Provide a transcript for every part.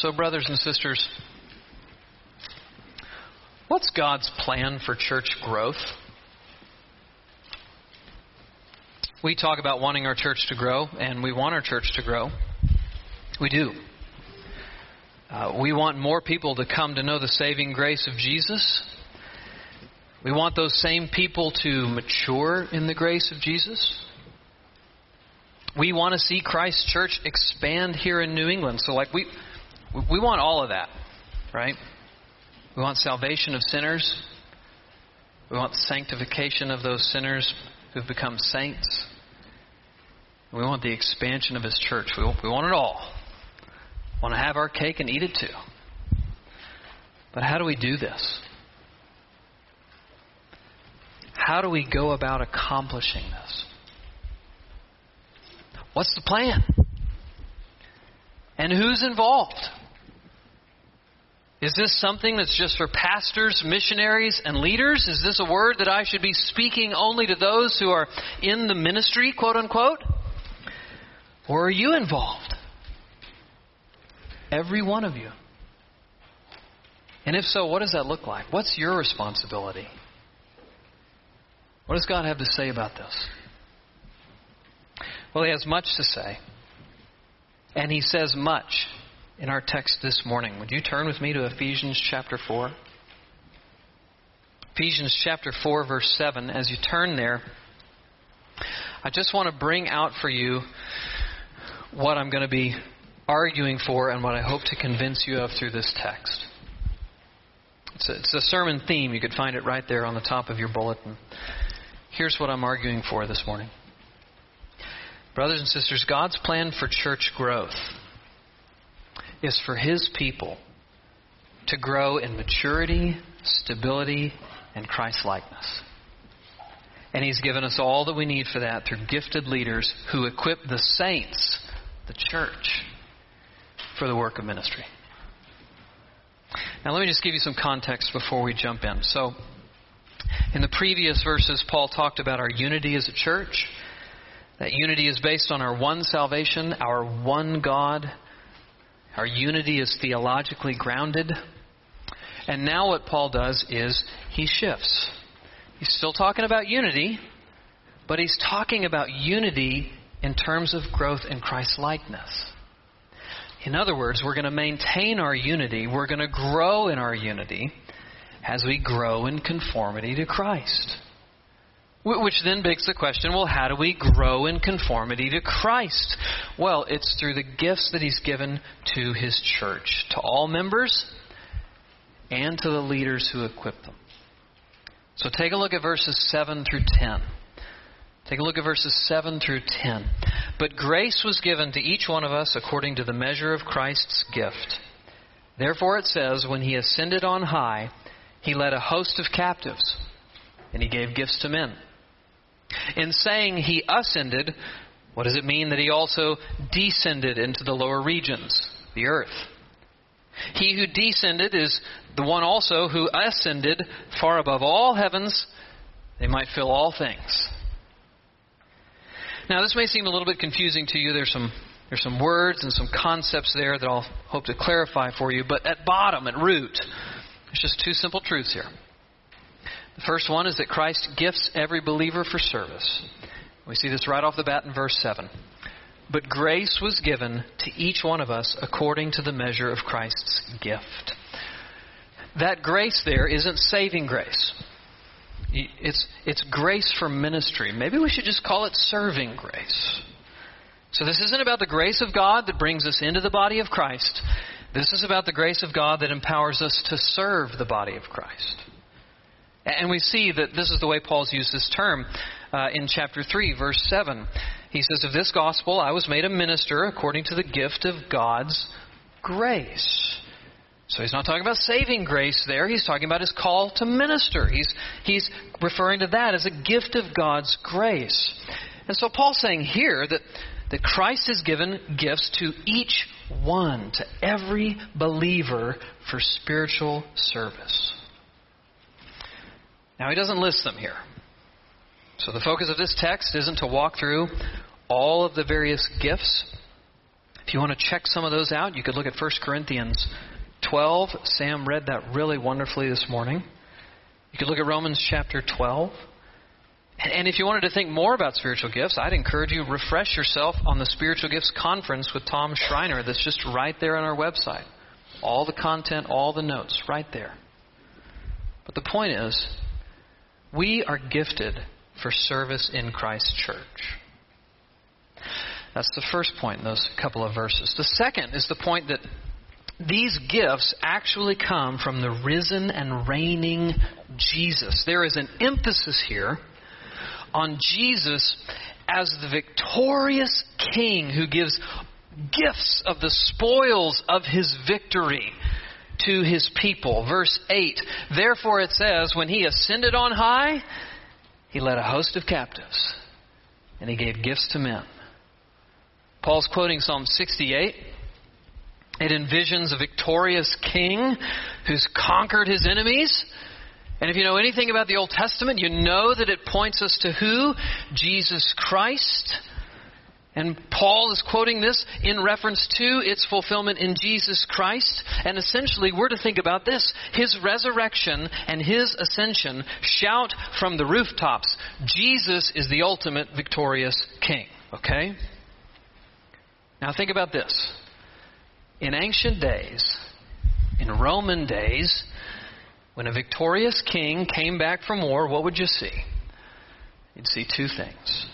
So, brothers and sisters, what's God's plan for church growth? We talk about wanting our church to grow, and we want our church to grow. We do. Uh, we want more people to come to know the saving grace of Jesus. We want those same people to mature in the grace of Jesus. We want to see Christ's church expand here in New England. So, like, we, we want all of that, right? We want salvation of sinners. We want sanctification of those sinners who've become saints. We want the expansion of His church. We, we want it all. We want to have our cake and eat it too. But how do we do this? How do we go about accomplishing this? What's the plan? And who's involved? Is this something that's just for pastors, missionaries, and leaders? Is this a word that I should be speaking only to those who are in the ministry, quote unquote? Or are you involved? Every one of you. And if so, what does that look like? What's your responsibility? What does God have to say about this? Well, He has much to say. And He says much in our text this morning. Would you turn with me to Ephesians chapter 4? Ephesians chapter 4, verse 7. As you turn there, I just want to bring out for you what I'm going to be arguing for and what I hope to convince you of through this text. It's a, it's a sermon theme. You could find it right there on the top of your bulletin. Here's what I'm arguing for this morning. Brothers and sisters, God's plan for church growth is for His people to grow in maturity, stability, and Christ likeness. And He's given us all that we need for that through gifted leaders who equip the saints the church for the work of ministry. Now, let me just give you some context before we jump in. So, in the previous verses, Paul talked about our unity as a church. That unity is based on our one salvation, our one God. Our unity is theologically grounded. And now, what Paul does is he shifts. He's still talking about unity, but he's talking about unity in terms of growth in Christ likeness. In other words, we're going to maintain our unity, we're going to grow in our unity as we grow in conformity to Christ. Which then begs the question well, how do we grow in conformity to Christ? Well, it's through the gifts that He's given to His church, to all members and to the leaders who equip them. So take a look at verses 7 through 10. Take a look at verses 7 through 10. But grace was given to each one of us according to the measure of Christ's gift. Therefore it says, When he ascended on high, he led a host of captives, and he gave gifts to men. In saying he ascended, what does it mean that he also descended into the lower regions, the earth? He who descended is the one also who ascended far above all heavens, they might fill all things. Now, this may seem a little bit confusing to you. There's some there's some words and some concepts there that I'll hope to clarify for you. But at bottom, at root, there's just two simple truths here. The first one is that Christ gifts every believer for service. We see this right off the bat in verse 7. But grace was given to each one of us according to the measure of Christ's gift. That grace there isn't saving grace. It's, it's grace for ministry. Maybe we should just call it serving grace. So, this isn't about the grace of God that brings us into the body of Christ. This is about the grace of God that empowers us to serve the body of Christ. And we see that this is the way Paul's used this term uh, in chapter 3, verse 7. He says, Of this gospel I was made a minister according to the gift of God's grace. So he's not talking about saving grace there. He's talking about his call to minister. He's, he's referring to that as a gift of God's grace. And so Paul's saying here that, that Christ has given gifts to each one, to every believer for spiritual service. Now, he doesn't list them here. So the focus of this text isn't to walk through all of the various gifts. If you want to check some of those out, you could look at 1 Corinthians 12. Sam read that really wonderfully this morning. You could look at Romans chapter 12. And if you wanted to think more about spiritual gifts, I'd encourage you to refresh yourself on the Spiritual Gifts Conference with Tom Schreiner that's just right there on our website. All the content, all the notes, right there. But the point is, we are gifted for service in Christ's church. That's the first point in those couple of verses. The second is the point that these gifts actually come from the risen and reigning Jesus. There is an emphasis here on Jesus as the victorious king who gives gifts of the spoils of his victory to his people. Verse 8 Therefore it says, When he ascended on high, he led a host of captives, and he gave gifts to men. Paul's quoting Psalm 68. It envisions a victorious king who's conquered his enemies. And if you know anything about the Old Testament, you know that it points us to who? Jesus Christ. And Paul is quoting this in reference to its fulfillment in Jesus Christ. And essentially, we're to think about this His resurrection and His ascension shout from the rooftops Jesus is the ultimate victorious King. Okay? Now, think about this. In ancient days, in Roman days, when a victorious king came back from war, what would you see? You'd see two things.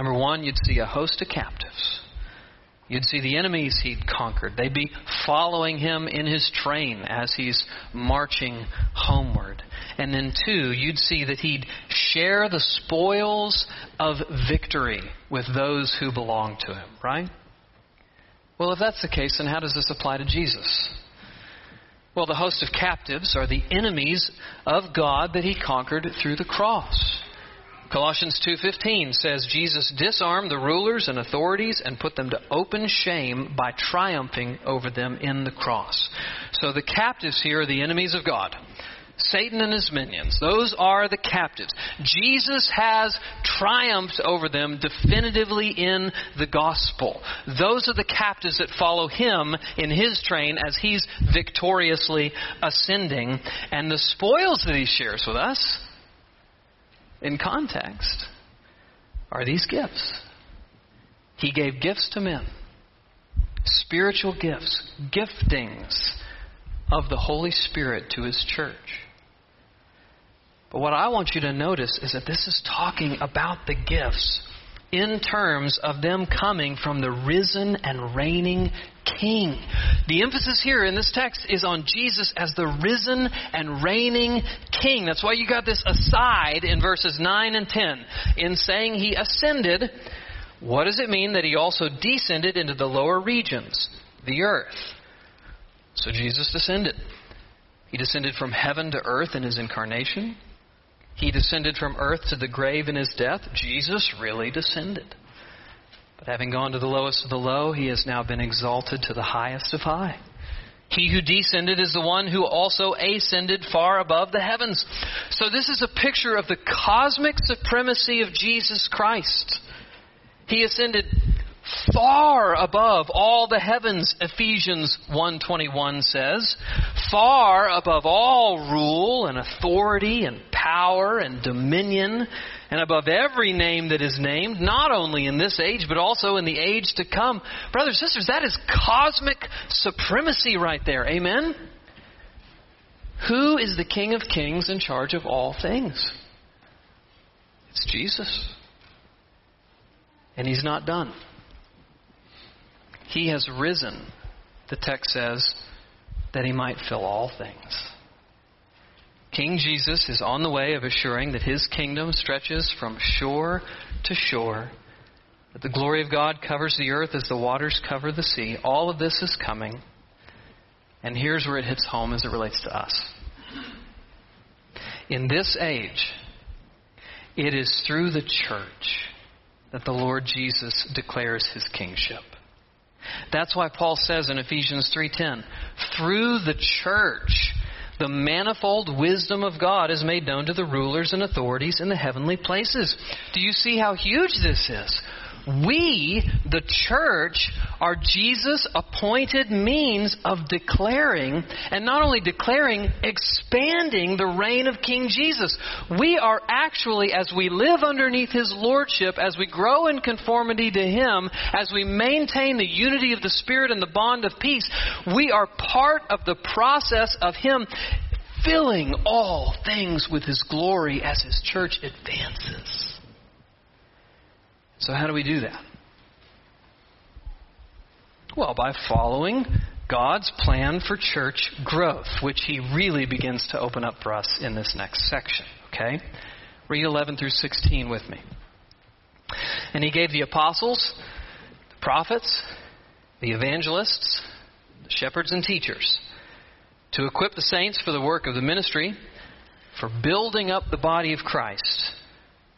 Number one, you'd see a host of captives. You'd see the enemies he'd conquered. They'd be following him in his train as he's marching homeward. And then, two, you'd see that he'd share the spoils of victory with those who belong to him, right? Well, if that's the case, then how does this apply to Jesus? Well, the host of captives are the enemies of God that he conquered through the cross. Colossians 2:15 says Jesus disarmed the rulers and authorities and put them to open shame by triumphing over them in the cross. So the captives here are the enemies of God. Satan and his minions. Those are the captives. Jesus has triumphed over them definitively in the gospel. Those are the captives that follow him in his train as he's victoriously ascending. And the spoils that he shares with us, in context, are these gifts. He gave gifts to men, spiritual gifts, giftings of the Holy Spirit to his church. But what I want you to notice is that this is talking about the gifts in terms of them coming from the risen and reigning King. The emphasis here in this text is on Jesus as the risen and reigning King. That's why you got this aside in verses 9 and 10. In saying he ascended, what does it mean that he also descended into the lower regions, the earth? So Jesus descended. He descended from heaven to earth in his incarnation. He descended from earth to the grave in his death. Jesus really descended. But having gone to the lowest of the low, he has now been exalted to the highest of high. He who descended is the one who also ascended far above the heavens. So, this is a picture of the cosmic supremacy of Jesus Christ. He ascended far above all the heavens Ephesians 1:21 says far above all rule and authority and power and dominion and above every name that is named not only in this age but also in the age to come. Brothers and sisters that is cosmic supremacy right there. Amen? Who is the king of kings in charge of all things? It's Jesus. And he's not done he has risen, the text says, that he might fill all things. King Jesus is on the way of assuring that his kingdom stretches from shore to shore, that the glory of God covers the earth as the waters cover the sea. All of this is coming. And here's where it hits home as it relates to us. In this age, it is through the church that the Lord Jesus declares his kingship. That's why Paul says in Ephesians 3:10, "Through the church the manifold wisdom of God is made known to the rulers and authorities in the heavenly places." Do you see how huge this is? We, the church, are Jesus' appointed means of declaring, and not only declaring, expanding the reign of King Jesus. We are actually, as we live underneath His Lordship, as we grow in conformity to Him, as we maintain the unity of the Spirit and the bond of peace, we are part of the process of Him filling all things with His glory as His church advances. So, how do we do that? Well, by following God's plan for church growth, which He really begins to open up for us in this next section. Okay? Read 11 through 16 with me. And He gave the apostles, the prophets, the evangelists, the shepherds, and teachers to equip the saints for the work of the ministry, for building up the body of Christ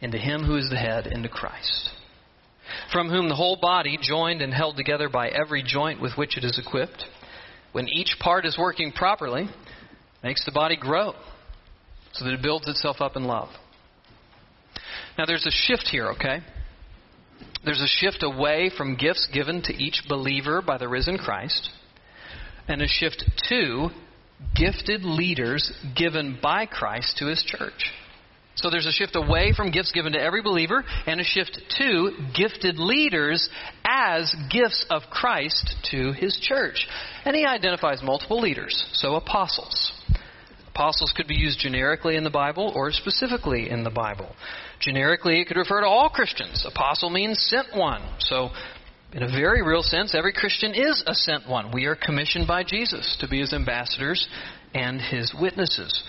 into Him who is the head, into Christ. From whom the whole body, joined and held together by every joint with which it is equipped, when each part is working properly, makes the body grow so that it builds itself up in love. Now, there's a shift here, okay? There's a shift away from gifts given to each believer by the risen Christ, and a shift to gifted leaders given by Christ to his church. So there's a shift away from gifts given to every believer and a shift to gifted leaders as gifts of Christ to his church. And he identifies multiple leaders, so apostles. Apostles could be used generically in the Bible or specifically in the Bible. Generically, it could refer to all Christians. Apostle means sent one. So, in a very real sense, every Christian is a sent one. We are commissioned by Jesus to be his ambassadors and his witnesses.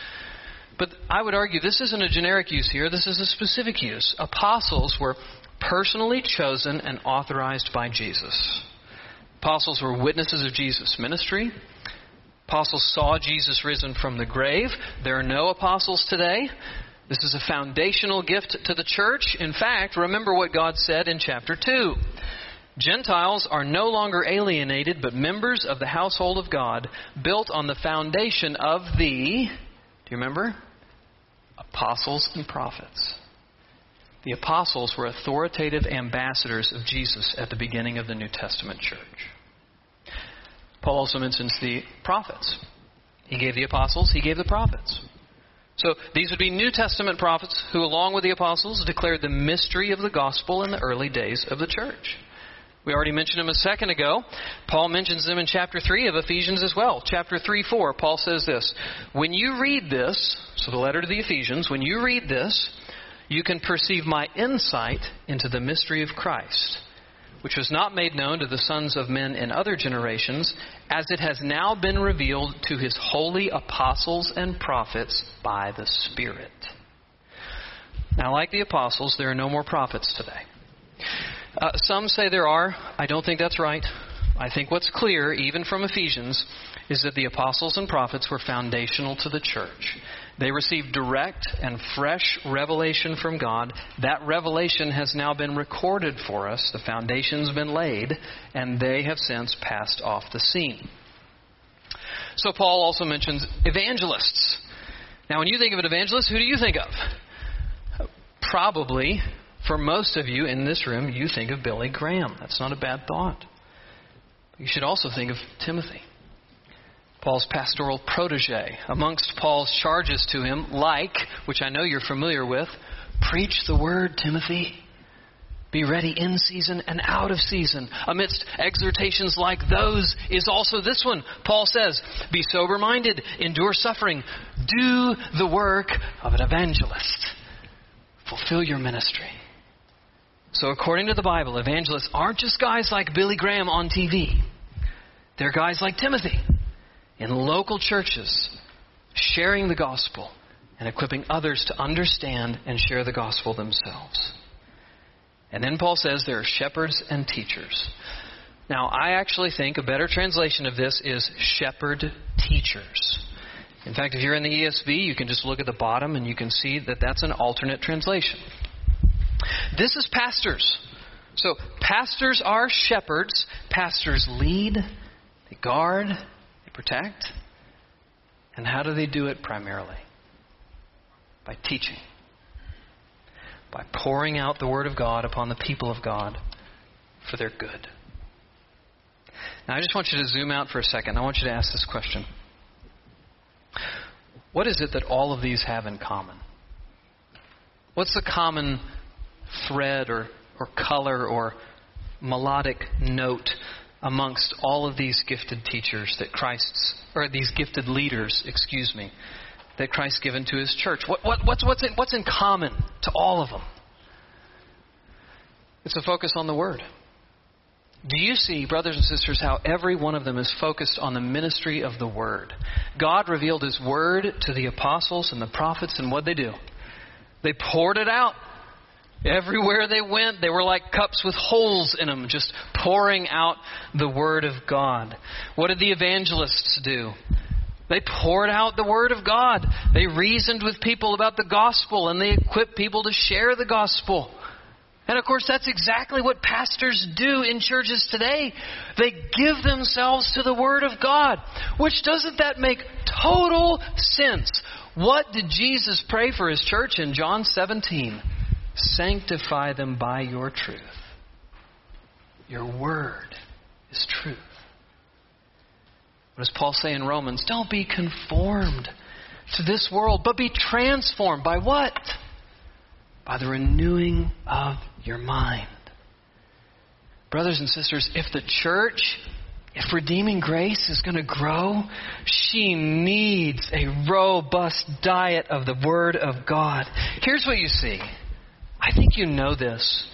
But I would argue this isn't a generic use here, this is a specific use. Apostles were personally chosen and authorized by Jesus. Apostles were witnesses of Jesus' ministry. Apostles saw Jesus risen from the grave. There are no apostles today. This is a foundational gift to the church. In fact, remember what God said in chapter 2. Gentiles are no longer alienated, but members of the household of God, built on the foundation of the. Do you remember? apostles and prophets. The apostles were authoritative ambassadors of Jesus at the beginning of the New Testament church. Paul also mentions the prophets. He gave the apostles, he gave the prophets. So these would be New Testament prophets who, along with the apostles, declared the mystery of the gospel in the early days of the church. We already mentioned them a second ago. Paul mentions them in chapter 3 of Ephesians as well. Chapter 3 4, Paul says this When you read this, so the letter to the Ephesians, when you read this, you can perceive my insight into the mystery of Christ, which was not made known to the sons of men in other generations, as it has now been revealed to his holy apostles and prophets by the Spirit. Now, like the apostles, there are no more prophets today. Uh, some say there are. I don't think that's right. I think what's clear, even from Ephesians, is that the apostles and prophets were foundational to the church. They received direct and fresh revelation from God. That revelation has now been recorded for us. The foundation's been laid, and they have since passed off the scene. So Paul also mentions evangelists. Now, when you think of an evangelist, who do you think of? Probably for most of you in this room, you think of Billy Graham. That's not a bad thought. You should also think of Timothy, Paul's pastoral protege. Amongst Paul's charges to him, like, which I know you're familiar with, preach the word, Timothy. Be ready in season and out of season. Amidst exhortations like those is also this one. Paul says, Be sober minded, endure suffering, do the work of an evangelist, fulfill your ministry. So, according to the Bible, evangelists aren't just guys like Billy Graham on TV. They're guys like Timothy in local churches, sharing the gospel and equipping others to understand and share the gospel themselves. And then Paul says there are shepherds and teachers. Now, I actually think a better translation of this is shepherd teachers. In fact, if you're in the ESV, you can just look at the bottom and you can see that that's an alternate translation. This is pastors. So, pastors are shepherds. Pastors lead, they guard, they protect. And how do they do it primarily? By teaching by pouring out the Word of God upon the people of God for their good. Now, I just want you to zoom out for a second. I want you to ask this question What is it that all of these have in common? What's the common thread or, or color or melodic note amongst all of these gifted teachers that Christ's, or these gifted leaders, excuse me, that Christ's given to his church? What, what, what's, what's, in, what's in common to all of them? It's a focus on the Word. Do you see, brothers and sisters, how every one of them is focused on the ministry of the Word? God revealed His Word to the apostles and the prophets, and what they do? They poured it out. Everywhere they went, they were like cups with holes in them, just pouring out the Word of God. What did the evangelists do? They poured out the Word of God. They reasoned with people about the gospel and they equipped people to share the gospel. And of course, that's exactly what pastors do in churches today. They give themselves to the Word of God. Which doesn't that make total sense? What did Jesus pray for His church in John 17? Sanctify them by your truth. Your Word is truth. What does Paul say in Romans? Don't be conformed to this world, but be transformed by what? By the renewing of your mind. Brothers and sisters, if the church, if redeeming grace is going to grow, she needs a robust diet of the Word of God. Here's what you see. I think you know this.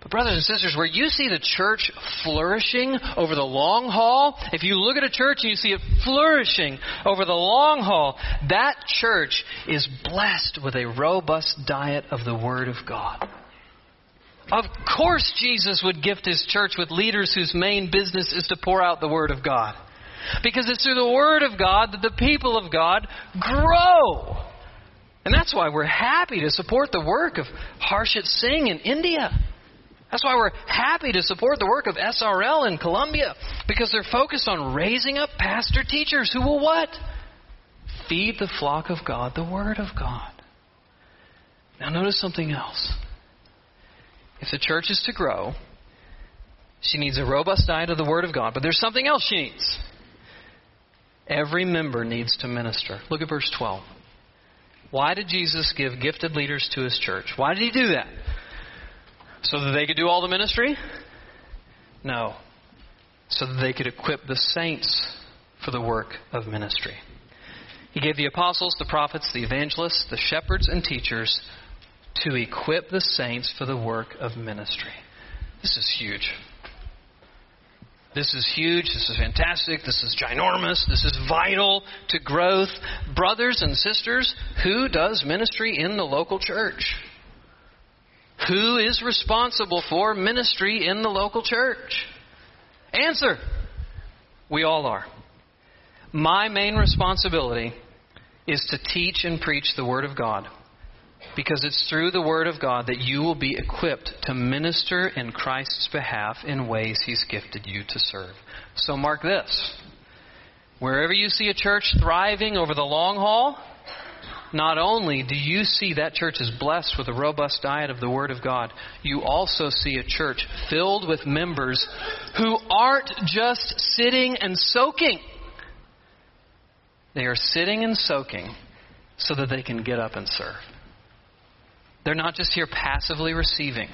But, brothers and sisters, where you see the church flourishing over the long haul, if you look at a church and you see it flourishing over the long haul, that church is blessed with a robust diet of the Word of God. Of course, Jesus would gift his church with leaders whose main business is to pour out the Word of God. Because it's through the Word of God that the people of God grow. And that's why we're happy to support the work of Harshit Singh in India. That's why we're happy to support the work of SRL in Colombia. Because they're focused on raising up pastor teachers who will what? Feed the flock of God, the Word of God. Now, notice something else. If the church is to grow, she needs a robust diet of the Word of God, but there's something else she needs. Every member needs to minister. Look at verse 12. Why did Jesus give gifted leaders to his church? Why did he do that? So that they could do all the ministry? No. So that they could equip the saints for the work of ministry. He gave the apostles, the prophets, the evangelists, the shepherds, and teachers to equip the saints for the work of ministry. This is huge. This is huge. This is fantastic. This is ginormous. This is vital to growth. Brothers and sisters, who does ministry in the local church? Who is responsible for ministry in the local church? Answer. We all are. My main responsibility is to teach and preach the Word of God because it's through the Word of God that you will be equipped to minister in Christ's behalf in ways He's gifted you to serve. So mark this. Wherever you see a church thriving over the long haul, not only do you see that church is blessed with a robust diet of the Word of God, you also see a church filled with members who aren't just sitting and soaking. They are sitting and soaking so that they can get up and serve. They're not just here passively receiving.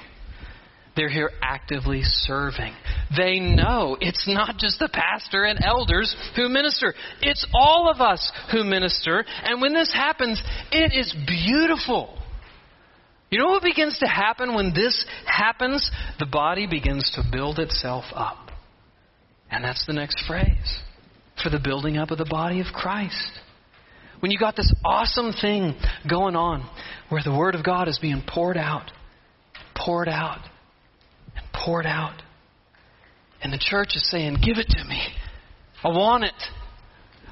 They're here actively serving. They know it's not just the pastor and elders who minister. It's all of us who minister. And when this happens, it is beautiful. You know what begins to happen when this happens? The body begins to build itself up. And that's the next phrase for the building up of the body of Christ. When you got this awesome thing going on where the Word of God is being poured out, poured out, and poured out. And the church is saying, Give it to me. I want it.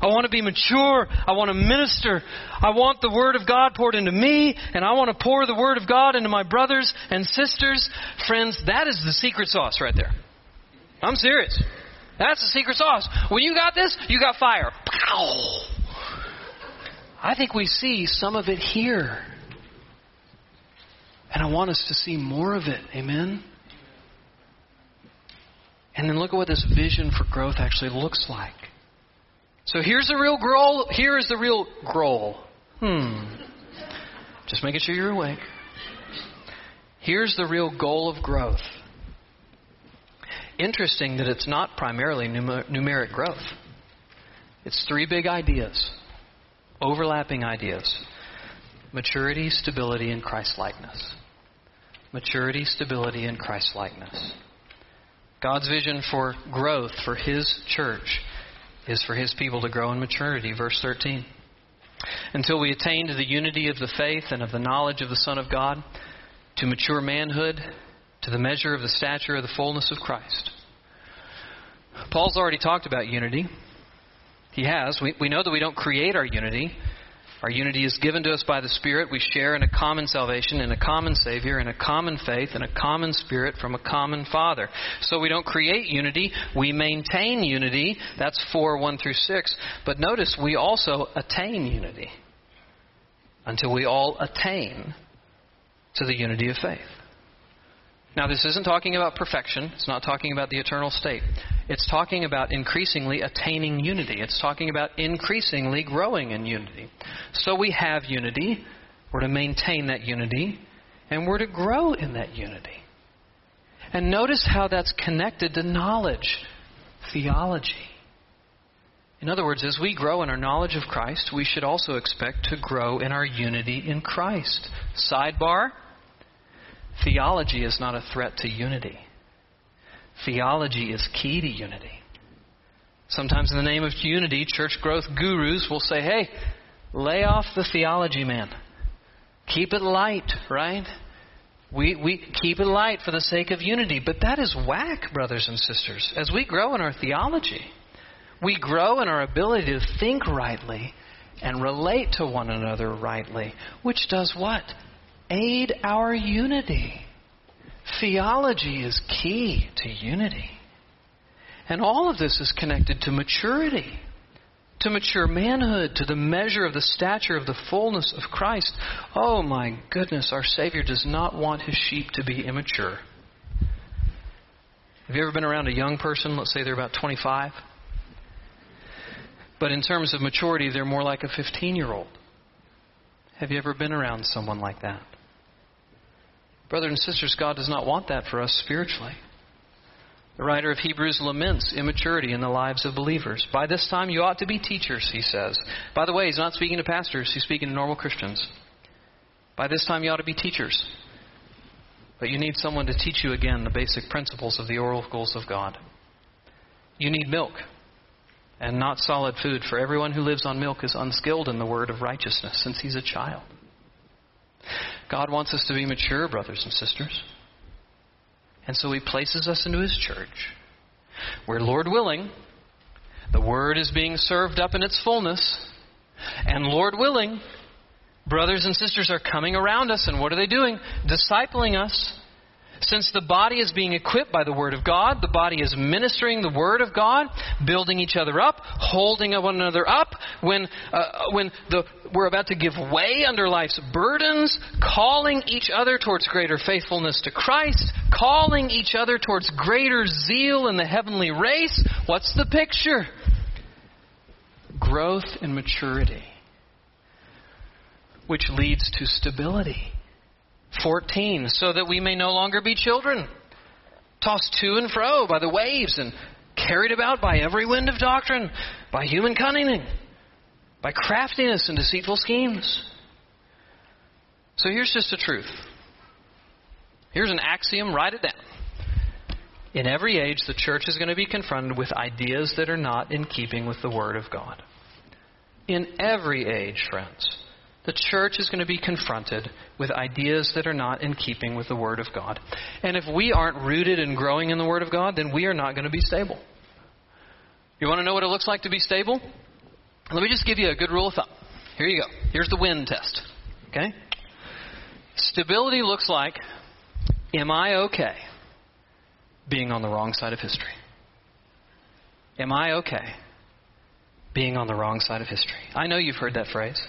I want to be mature. I want to minister. I want the Word of God poured into me, and I want to pour the Word of God into my brothers and sisters. Friends, that is the secret sauce right there. I'm serious. That's the secret sauce. When you got this, you got fire. Pow! I think we see some of it here. And I want us to see more of it. Amen? And then look at what this vision for growth actually looks like. So here's the real goal. Here is the real goal. Hmm. Just making sure you're awake. Here's the real goal of growth. Interesting that it's not primarily numer- numeric growth. It's three big ideas, overlapping ideas maturity, stability, and Christ likeness. Maturity, stability, and Christ likeness. God's vision for growth for His church is for His people to grow in maturity. Verse 13. Until we attain to the unity of the faith and of the knowledge of the Son of God, to mature manhood, to the measure of the stature of the fullness of Christ. Paul's already talked about unity. He has. We, we know that we don't create our unity. Our unity is given to us by the Spirit. We share in a common salvation, in a common Savior, in a common faith, in a common Spirit from a common Father. So we don't create unity, we maintain unity. That's 4 1 through 6. But notice, we also attain unity until we all attain to the unity of faith. Now, this isn't talking about perfection. It's not talking about the eternal state. It's talking about increasingly attaining unity. It's talking about increasingly growing in unity. So we have unity. We're to maintain that unity. And we're to grow in that unity. And notice how that's connected to knowledge, theology. In other words, as we grow in our knowledge of Christ, we should also expect to grow in our unity in Christ. Sidebar Theology is not a threat to unity. Theology is key to unity. Sometimes, in the name of unity, church growth gurus will say, hey, lay off the theology, man. Keep it light, right? We, we keep it light for the sake of unity. But that is whack, brothers and sisters. As we grow in our theology, we grow in our ability to think rightly and relate to one another rightly, which does what? Aid our unity. Theology is key to unity. And all of this is connected to maturity, to mature manhood, to the measure of the stature of the fullness of Christ. Oh my goodness, our Savior does not want his sheep to be immature. Have you ever been around a young person? Let's say they're about 25. But in terms of maturity, they're more like a 15 year old. Have you ever been around someone like that? Brothers and sisters, God does not want that for us spiritually. The writer of Hebrews laments immaturity in the lives of believers. By this time, you ought to be teachers, he says. By the way, he's not speaking to pastors, he's speaking to normal Christians. By this time, you ought to be teachers. But you need someone to teach you again the basic principles of the oracles of God. You need milk and not solid food, for everyone who lives on milk is unskilled in the word of righteousness since he's a child. God wants us to be mature, brothers and sisters. And so He places us into His church, where, Lord willing, the Word is being served up in its fullness. And Lord willing, brothers and sisters are coming around us, and what are they doing? Discipling us since the body is being equipped by the Word of God, the body is ministering the Word of God, building each other up, holding one another up. When, uh, when the, we're about to give way under life's burdens, calling each other towards greater faithfulness to Christ, calling each other towards greater zeal in the heavenly race, what's the picture? Growth and maturity, which leads to stability 14, so that we may no longer be children, tossed to and fro by the waves and carried about by every wind of doctrine, by human cunning, by craftiness and deceitful schemes. So here's just the truth. Here's an axiom, write it down. In every age, the church is going to be confronted with ideas that are not in keeping with the Word of God. In every age, friends, the church is going to be confronted with ideas that are not in keeping with the Word of God. And if we aren't rooted and growing in the Word of God, then we are not going to be stable. You want to know what it looks like to be stable? Let me just give you a good rule of thumb. Here you go. Here's the wind test. Okay? Stability looks like Am I okay being on the wrong side of history? Am I okay being on the wrong side of history? I know you've heard that phrase.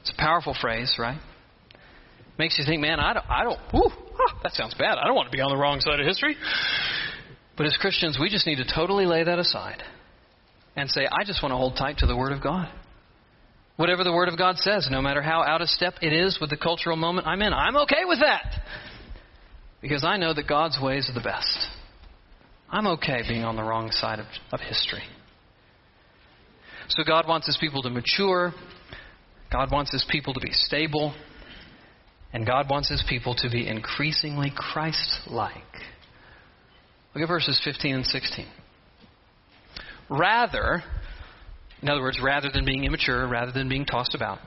It's a powerful phrase, right? Makes you think, man, I don't, I don't, whew, oh, that sounds bad. I don't want to be on the wrong side of history. But as Christians, we just need to totally lay that aside and say, I just want to hold tight to the Word of God. Whatever the Word of God says, no matter how out of step it is with the cultural moment I'm in, I'm okay with that. Because I know that God's ways are the best. I'm okay being on the wrong side of, of history. So God wants His people to mature. God wants His people to be stable. And God wants His people to be increasingly Christ like. Look at verses 15 and 16. Rather, in other words, rather than being immature, rather than being tossed about,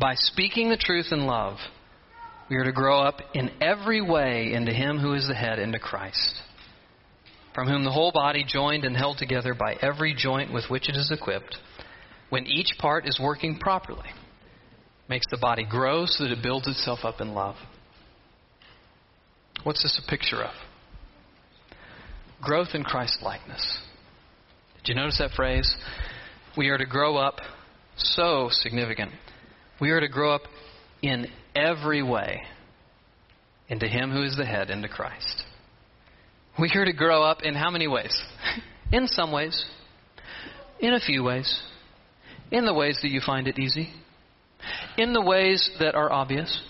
by speaking the truth in love, we are to grow up in every way into Him who is the head, into Christ, from whom the whole body, joined and held together by every joint with which it is equipped, when each part is working properly, makes the body grow so that it builds itself up in love. What's this a picture of? Growth in Christ likeness. Did you notice that phrase? We are to grow up so significant. We are to grow up in every way into Him who is the head, into Christ. We are to grow up in how many ways? in some ways, in a few ways, in the ways that you find it easy, in the ways that are obvious.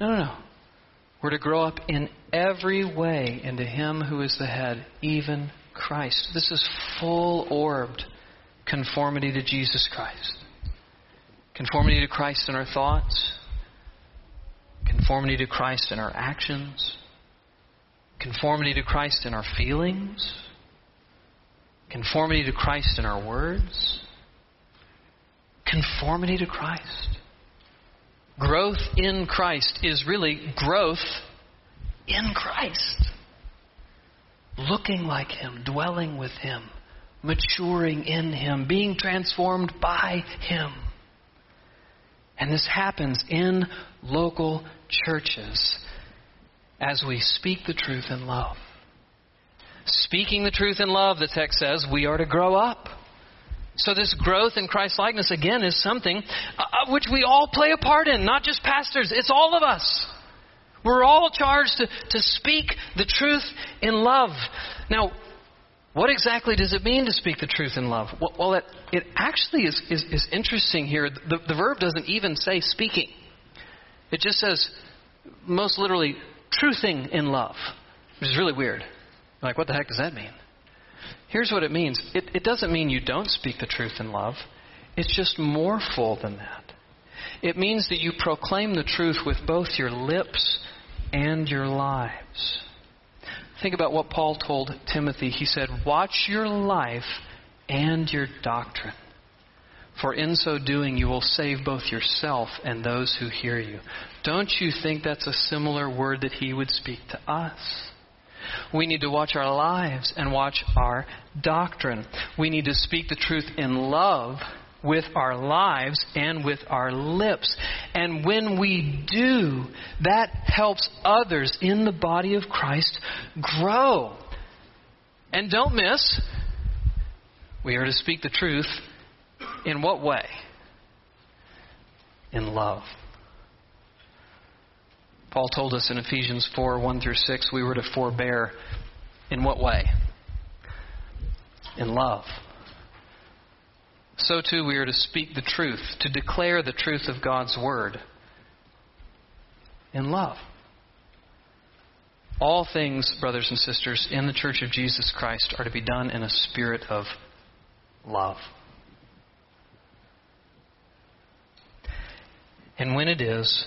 No, no, no. We're to grow up in every way into Him who is the head, even Christ. This is full orbed conformity to Jesus Christ. Conformity to Christ in our thoughts, conformity to Christ in our actions, conformity to Christ in our feelings, conformity to Christ in our words, conformity to Christ. Growth in Christ is really growth in Christ looking like Him, dwelling with Him, maturing in Him, being transformed by Him. And this happens in local churches as we speak the truth in love. Speaking the truth in love, the text says, we are to grow up. So, this growth in Christ likeness, again, is something uh, uh, which we all play a part in, not just pastors, it's all of us. We're all charged to, to speak the truth in love. Now, what exactly does it mean to speak the truth in love? Well, it, it actually is, is, is interesting here. The, the verb doesn't even say speaking, it just says, most literally, truthing in love, which is really weird. Like, what the heck does that mean? Here's what it means it, it doesn't mean you don't speak the truth in love, it's just more full than that. It means that you proclaim the truth with both your lips and your lives. Think about what Paul told Timothy. He said, Watch your life and your doctrine. For in so doing, you will save both yourself and those who hear you. Don't you think that's a similar word that he would speak to us? We need to watch our lives and watch our doctrine. We need to speak the truth in love with our lives and with our lips. And when we do, that helps others in the body of Christ grow. And don't miss, we are to speak the truth in what way? In love. Paul told us in Ephesians 4 1 through 6, we were to forbear. In what way? In love so too we are to speak the truth, to declare the truth of God's Word in love. All things, brothers and sisters, in the Church of Jesus Christ are to be done in a spirit of love. And when it is,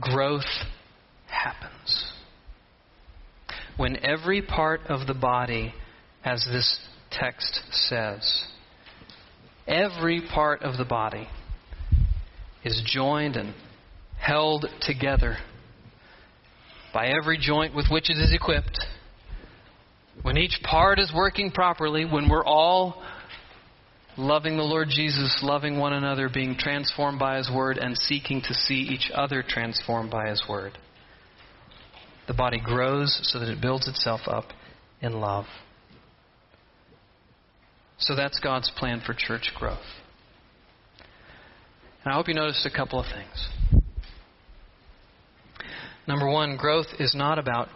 growth happens. When every part of the body, as this text says, every part of the body is joined and held together by every joint with which it is equipped, when each part is working properly, when we're all loving the Lord Jesus, loving one another, being transformed by His Word, and seeking to see each other transformed by His Word, the body grows so that it builds itself up in love. So that's God's plan for church growth. And I hope you noticed a couple of things. Number one, growth is not about,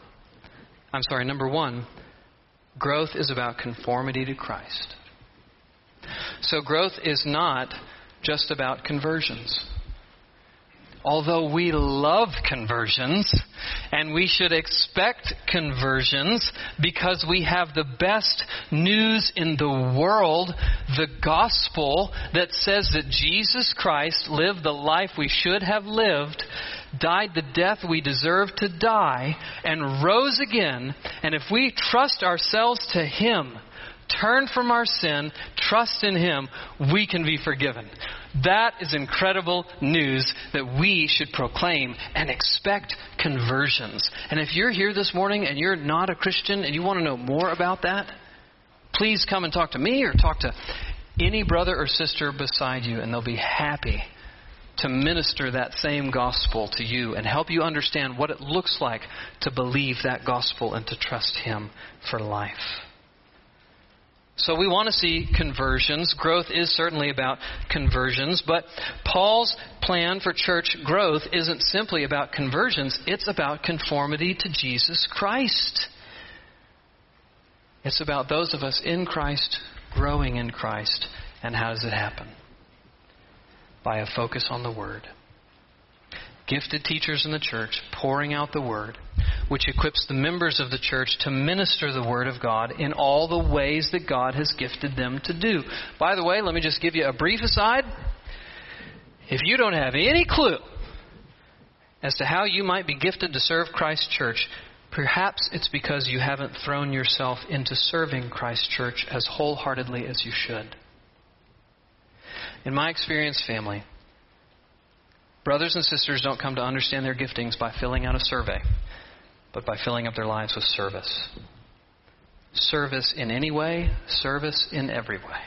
I'm sorry, number one, growth is about conformity to Christ. So growth is not just about conversions although we love conversions and we should expect conversions because we have the best news in the world, the gospel that says that Jesus Christ lived the life we should have lived, died the death we deserve to die, and rose again. And if we trust ourselves to Him, turn from our sin, trust in Him, we can be forgiven. That is incredible news that we should proclaim and expect conversions. And if you're here this morning and you're not a Christian and you want to know more about that, please come and talk to me or talk to any brother or sister beside you, and they'll be happy to minister that same gospel to you and help you understand what it looks like to believe that gospel and to trust Him for life. So we want to see conversions. Growth is certainly about conversions, but Paul's plan for church growth isn't simply about conversions, it's about conformity to Jesus Christ. It's about those of us in Christ growing in Christ. And how does it happen? By a focus on the Word gifted teachers in the church pouring out the word, which equips the members of the church to minister the word of God in all the ways that God has gifted them to do. By the way, let me just give you a brief aside. If you don't have any clue as to how you might be gifted to serve Christ's church, perhaps it's because you haven't thrown yourself into serving Christ's church as wholeheartedly as you should. In my experience, family, Brothers and sisters don't come to understand their giftings by filling out a survey, but by filling up their lives with service. Service in any way, service in every way.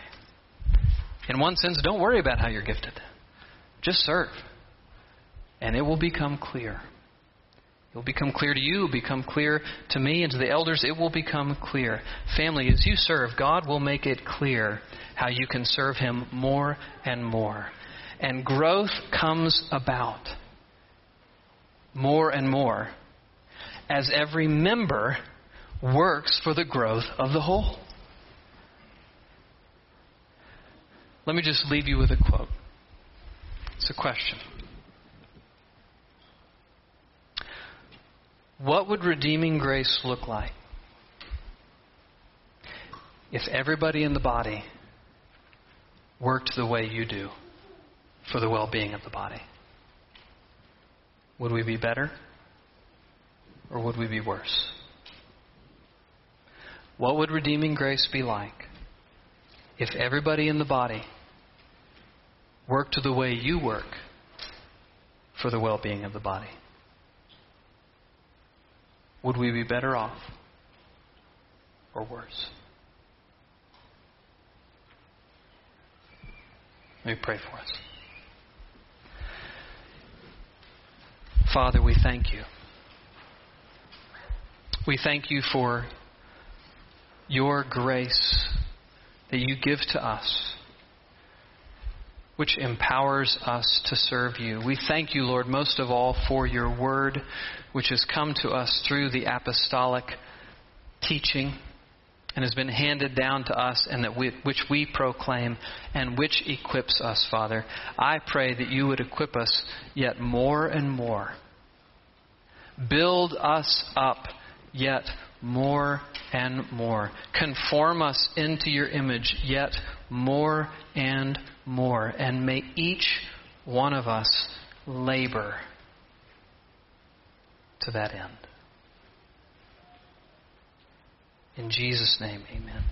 In one sense, don't worry about how you're gifted. Just serve. And it will become clear. It will become clear to you, become clear to me and to the elders. It will become clear. Family, as you serve, God will make it clear how you can serve Him more and more and growth comes about more and more as every member works for the growth of the whole. Let me just leave you with a quote. It's a question. What would redeeming grace look like if everybody in the body worked the way you do? for the well being of the body? Would we be better or would we be worse? What would redeeming grace be like if everybody in the body worked the way you work for the well being of the body? Would we be better off or worse? Let me pray for us. Father, we thank you. We thank you for your grace that you give to us, which empowers us to serve you. We thank you, Lord, most of all for your word, which has come to us through the apostolic teaching and has been handed down to us and that we, which we proclaim and which equips us, Father. I pray that you would equip us yet more and more. Build us up yet more and more. Conform us into your image yet more and more. And may each one of us labor to that end. In Jesus' name, amen.